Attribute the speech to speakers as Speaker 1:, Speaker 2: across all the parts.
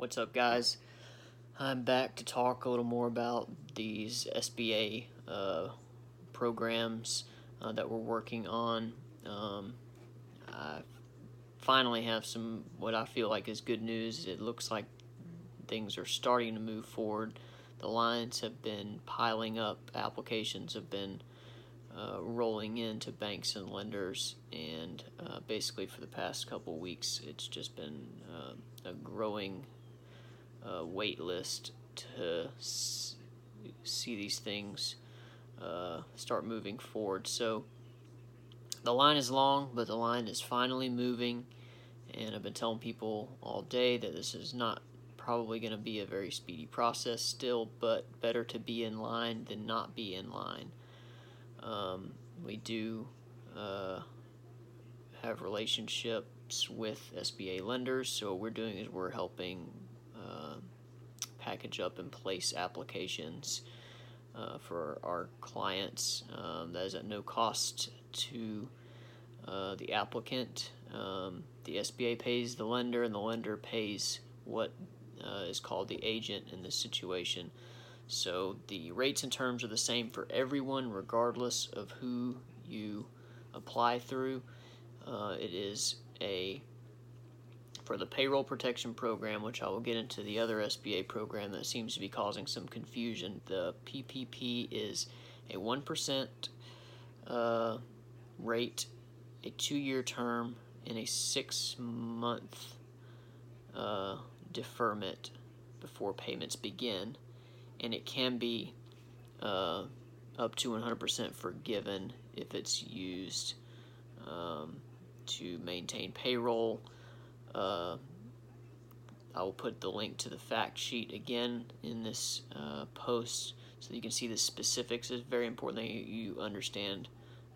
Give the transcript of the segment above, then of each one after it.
Speaker 1: What's up, guys? I'm back to talk a little more about these SBA uh, programs uh, that we're working on. Um, I finally have some what I feel like is good news. It looks like things are starting to move forward. The lines have been piling up, applications have been uh, rolling into banks and lenders, and uh, basically for the past couple weeks, it's just been uh, a growing uh, wait list to s- see these things uh, start moving forward. So the line is long, but the line is finally moving. And I've been telling people all day that this is not probably going to be a very speedy process still, but better to be in line than not be in line. Um, we do uh, have relationships with SBA lenders, so what we're doing is we're helping package up and place applications uh, for our clients. Um, that is at no cost to uh, the applicant. Um, the SBA pays the lender, and the lender pays what uh, is called the agent in this situation. So the rates and terms are the same for everyone, regardless of who you apply through. Uh, it is a for the payroll protection program, which I will get into the other SBA program that seems to be causing some confusion. The PPP is a 1% uh, rate, a two year term, and a six month uh, deferment before payments begin. And it can be uh, up to 100% forgiven if it's used um, to maintain payroll uh, I will put the link to the fact sheet again in this uh, post so you can see the specifics. It's very important that you understand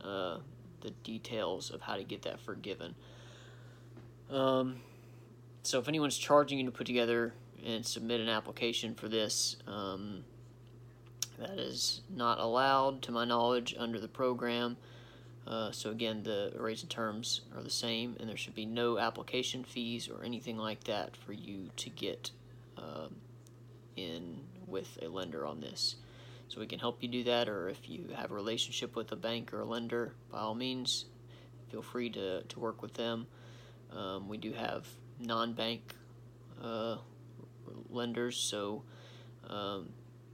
Speaker 1: uh, the details of how to get that forgiven. Um, so if anyone's charging you to put together and submit an application for this, um, that is not allowed to my knowledge under the program. Uh, so again, the rates and terms are the same, and there should be no application fees or anything like that for you to get uh, in with a lender on this. So we can help you do that, or if you have a relationship with a bank or a lender, by all means, feel free to, to work with them. Um, we do have non-bank uh, lenders, so um,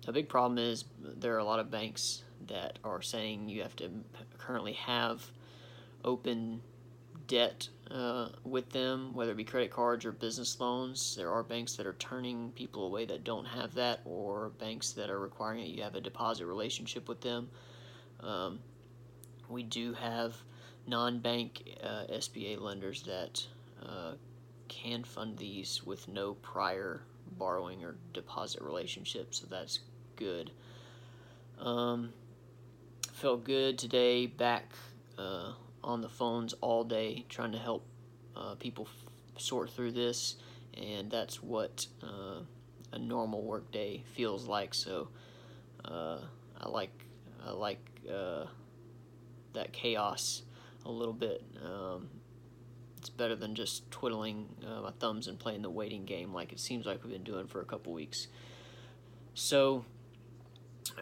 Speaker 1: a big problem is there are a lot of banks that are saying you have to currently have open debt uh, with them, whether it be credit cards or business loans. There are banks that are turning people away that don't have that, or banks that are requiring that you have a deposit relationship with them. Um, we do have non bank uh, SBA lenders that uh, can fund these with no prior borrowing or deposit relationship, so that's good. Um, felt good today, back uh, on the phones all day, trying to help uh, people f- sort through this, and that's what uh, a normal workday feels like. So uh, I like I like uh, that chaos a little bit. Um, it's better than just twiddling uh, my thumbs and playing the waiting game like it seems like we've been doing for a couple weeks. So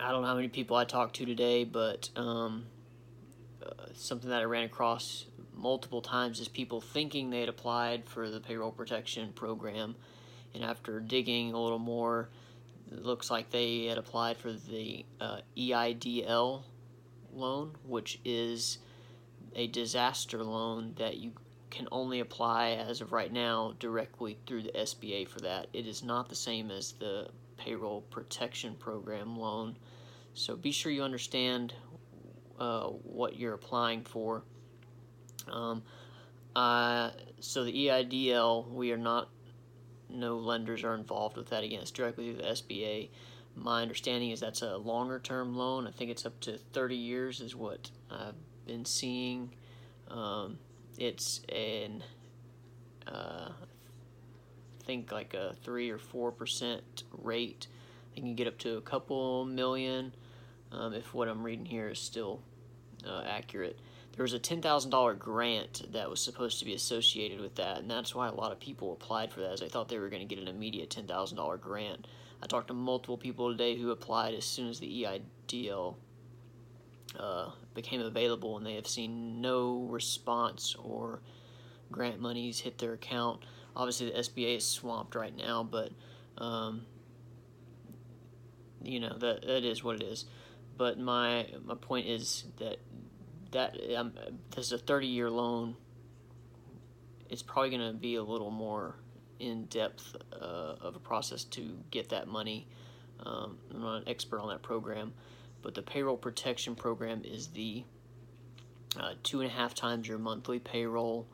Speaker 1: I don't know how many people I talked to today, but um, uh, something that I ran across multiple times is people thinking they had applied for the payroll protection program, and after digging a little more, it looks like they had applied for the uh, EIDL loan, which is a disaster loan that you can only apply as of right now directly through the SBA for that. It is not the same as the payroll protection program loan. So be sure you understand uh, what you're applying for. Um, uh, so the EIDL, we are not, no lenders are involved with that. Again, it's directly through the SBA. My understanding is that's a longer term loan. I think it's up to 30 years, is what I've been seeing. Um, it's an, uh, I think like a 3 or 4% rate. You can get up to a couple million um, if what I'm reading here is still uh, accurate. there was a $10,000 grant that was supposed to be associated with that, and that's why a lot of people applied for that, as they thought they were going to get an immediate $10,000 grant. I talked to multiple people today who applied as soon as the EIDL uh, became available, and they have seen no response or grant monies hit their account. Obviously, the SBA is swamped right now, but um, you know that that is what it is. But my my point is that that um, this is a 30 year loan. It's probably going to be a little more in depth uh, of a process to get that money. Um, I'm not an expert on that program, but the payroll protection program is the uh, two and a half times your monthly payroll.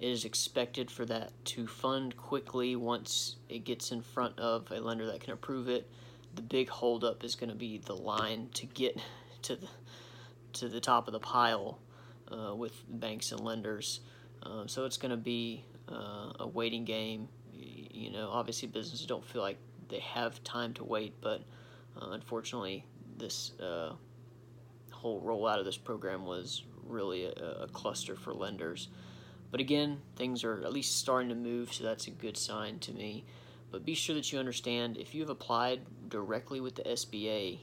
Speaker 1: It is expected for that to fund quickly once it gets in front of a lender that can approve it. The big holdup is going to be the line to get to the to the top of the pile uh, with banks and lenders. Um, so it's going to be uh, a waiting game. You know, obviously businesses don't feel like they have time to wait, but uh, unfortunately, this uh, whole rollout of this program was really a, a, cluster for lenders. But again, things are at least starting to move, so that's a good sign to me. But be sure that you understand if you have applied directly with the SBA,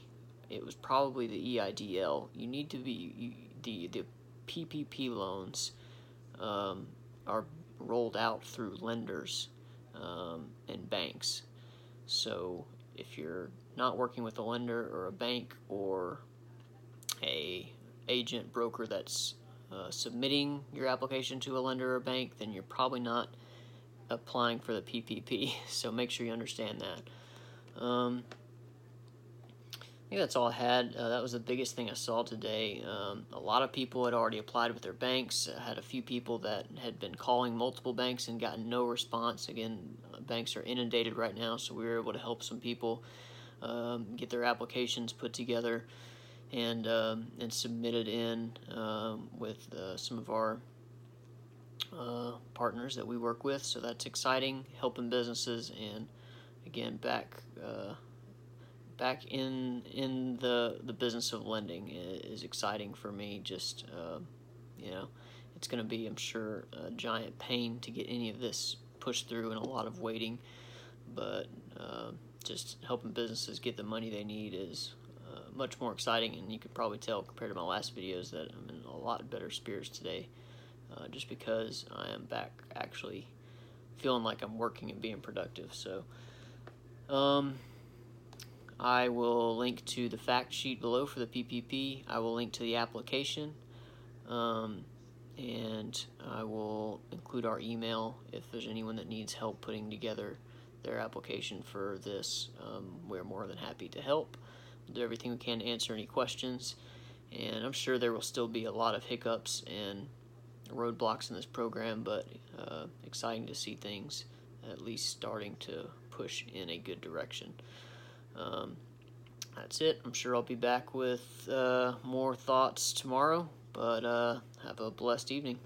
Speaker 1: it was probably the EIDL. You need to be you, the the PPP loans um, are rolled out through lenders um, and banks. So if you're not working with a lender or a bank or a agent broker that's uh, submitting your application to a lender or bank, then you're probably not applying for the PPP. So make sure you understand that. Um, I think that's all I had. Uh, that was the biggest thing I saw today. Um, a lot of people had already applied with their banks. I had a few people that had been calling multiple banks and gotten no response. Again, uh, banks are inundated right now, so we were able to help some people um, get their applications put together and um, and submitted in um, with uh, some of our uh, partners that we work with. So that's exciting, helping businesses, and again, back uh, back in in the the business of lending is exciting for me. Just uh, you know, it's going to be, I'm sure, a giant pain to get any of this pushed through and a lot of waiting. But uh, just helping businesses get the money they need is much more exciting, and you could probably tell compared to my last videos that I'm in a lot better spirits today, uh, just because I am back actually feeling like I'm working and being productive. So. Um, I will link to the fact sheet below for the PPP. I will link to the application. Um, and I will include our email if there's anyone that needs help putting together their application for this. Um, we're more than happy to help. Do everything we can to answer any questions. And I'm sure there will still be a lot of hiccups and roadblocks in this program, but uh, exciting to see things at least starting to push in a good direction. Um, that's it. I'm sure I'll be back with uh, more thoughts tomorrow, but uh, have a blessed evening.